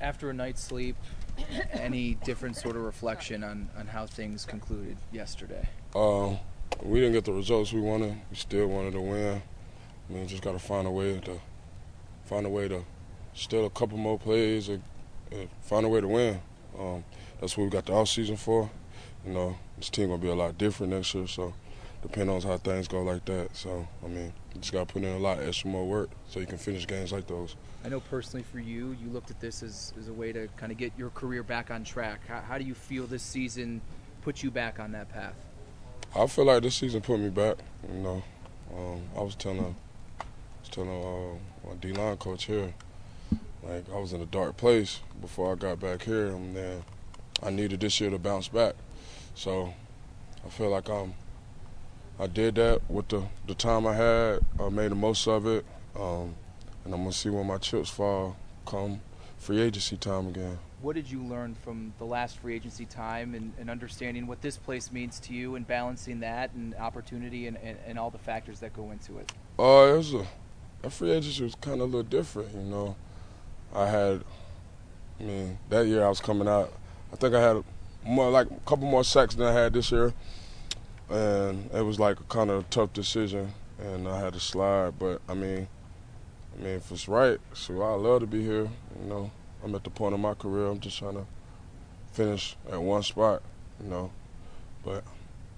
After a night's sleep, any different sort of reflection on, on how things concluded yesterday? Uh, we didn't get the results we wanted. We still wanted to win. I mean, just got to find a way to find a way to steal a couple more plays and, and find a way to win. Um, that's what we got the off season for. You know, this team gonna be a lot different next year, so depending on how things go like that. So I mean, you just got to put in a lot extra more work so you can finish games like those. I know personally for you, you looked at this as, as a way to kind of get your career back on track. How, how do you feel this season put you back on that path? I feel like this season put me back. You know, um, I was telling, I was telling uh, my D line coach here, like I was in a dark place before I got back here, and then I needed this year to bounce back. So I feel like I'm. I did that with the the time I had. I made the most of it, um, and I'm gonna see where my chips fall come free agency time again. What did you learn from the last free agency time and, and understanding what this place means to you and balancing that and opportunity and, and, and all the factors that go into it? Uh, it was a, a free agency was kind of a little different, you know. I had, I mean, that year I was coming out. I think I had more like a couple more sacks than I had this year, and it was like a kind of tough decision, and I had to slide. But I mean, I mean, if it's right, so I love to be here. You know, I'm at the point of my career. I'm just trying to finish at one spot. You know, but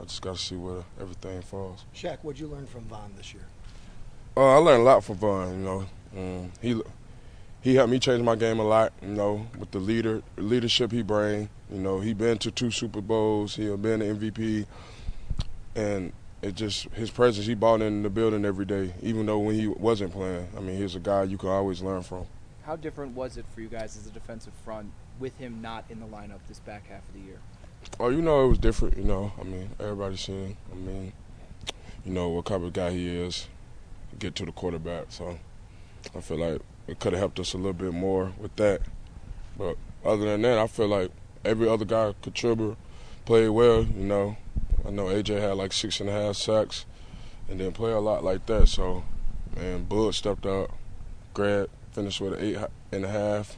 I just got to see where everything falls. Shaq, what'd you learn from Von this year? Uh, I learned a lot from Von. You know, um, he he helped me change my game a lot. You know, with the leader leadership he bring. You know, he been to two Super Bowls. He been an MVP, and it just his presence. He bought in the building every day, even though when he wasn't playing. I mean, he's a guy you can always learn from. How different was it for you guys as a defensive front with him not in the lineup this back half of the year? Oh, you know, it was different. You know, I mean, everybody's seen. I mean, you know what kind of guy he is. Get to the quarterback, so I feel like it could have helped us a little bit more with that. But other than that, I feel like every other guy contributed, played well. You know, I know AJ had like six and a half sacks, and didn't play a lot like that. So, man, Bud stepped up. Grad finished with an eight and a half.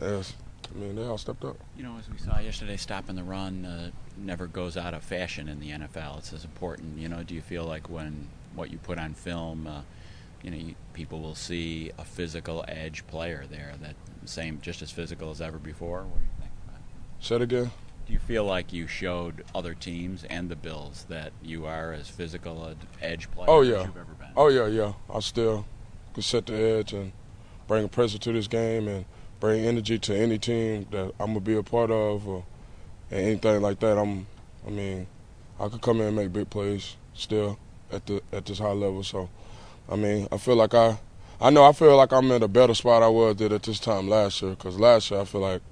Yes, I mean, they all stepped up. You know, as we saw yesterday, stopping the run uh, never goes out of fashion in the NFL. It's as important. You know, do you feel like when what you put on film, uh, you know, you, people will see a physical edge player there that same, just as physical as ever before? What do you think? Say it again. Do you feel like you showed other teams and the Bills that you are as physical an edge player oh, yeah. as you've ever been? Oh yeah, yeah. I still can set the edge and bring a pressure to this game and bring energy to any team that I'm gonna be a part of or and anything like that. I'm, I mean, I could come in and make big plays still at the at this high level. So, I mean, I feel like I, I know I feel like I'm in a better spot I was did at this time last year. Cause last year I feel like,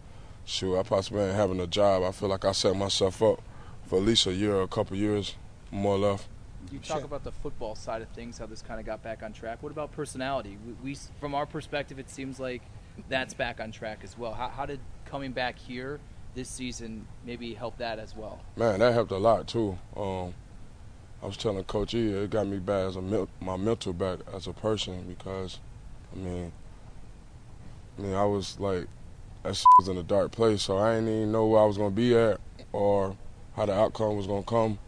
shoot, I possibly ain't having a job. I feel like I set myself up for at least a year, or a couple years, more or less. You talk about the football side of things, how this kind of got back on track. What about personality? We, we from our perspective, it seems like that's back on track as well. How, how did coming back here this season maybe help that as well? Man, that helped a lot too. Um, I was telling Coach E, it got me back as a my mental back as a person because, I mean, I mean I was like, that was in a dark place, so I didn't even know where I was gonna be at or how the outcome was gonna come.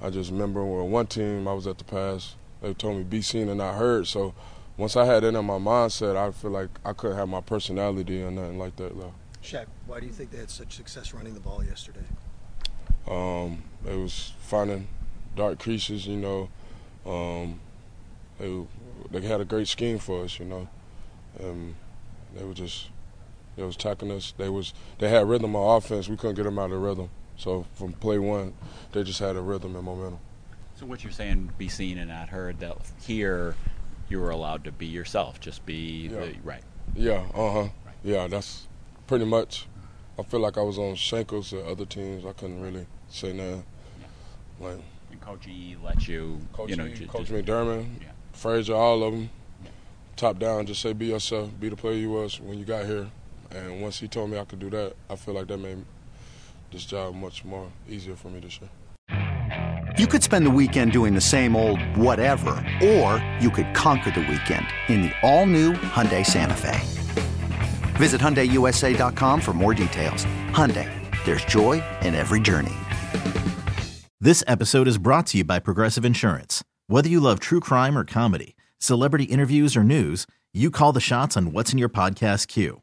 I just remember when one team I was at the pass, they told me be seen and not heard. So once I had it in my mindset, I feel like I couldn't have my personality or nothing like that left. Shaq, why do you think they had such success running the ball yesterday? Um, it was finding dark creases, you know. Um, they they had a great scheme for us, you know. Um, they were just they was attacking us. They was they had rhythm on offense. We couldn't get them out of rhythm. So from play one, they just had a rhythm and momentum. So what you're saying, be seen and not heard. That here, you were allowed to be yourself, just be Yeah. the right. Yeah, uh huh. Yeah, that's Pretty much. I feel like I was on shankles at other teams. I couldn't really say nothing. Like And Coach E let you, Coach, you know, E, Coach just- McDermott, Yeah. Frazier, all of them, top down, just say be yourself, be the player you was when you got here. And once he told me I could do that, I feel like that made this job much more easier for me this year. You could spend the weekend doing the same old whatever, or you could conquer the weekend in the all-new Hyundai Santa Fe. Visit HyundaiUSA.com for more details. Hyundai, there's joy in every journey. This episode is brought to you by Progressive Insurance. Whether you love true crime or comedy, celebrity interviews or news, you call the shots on what's in your podcast queue.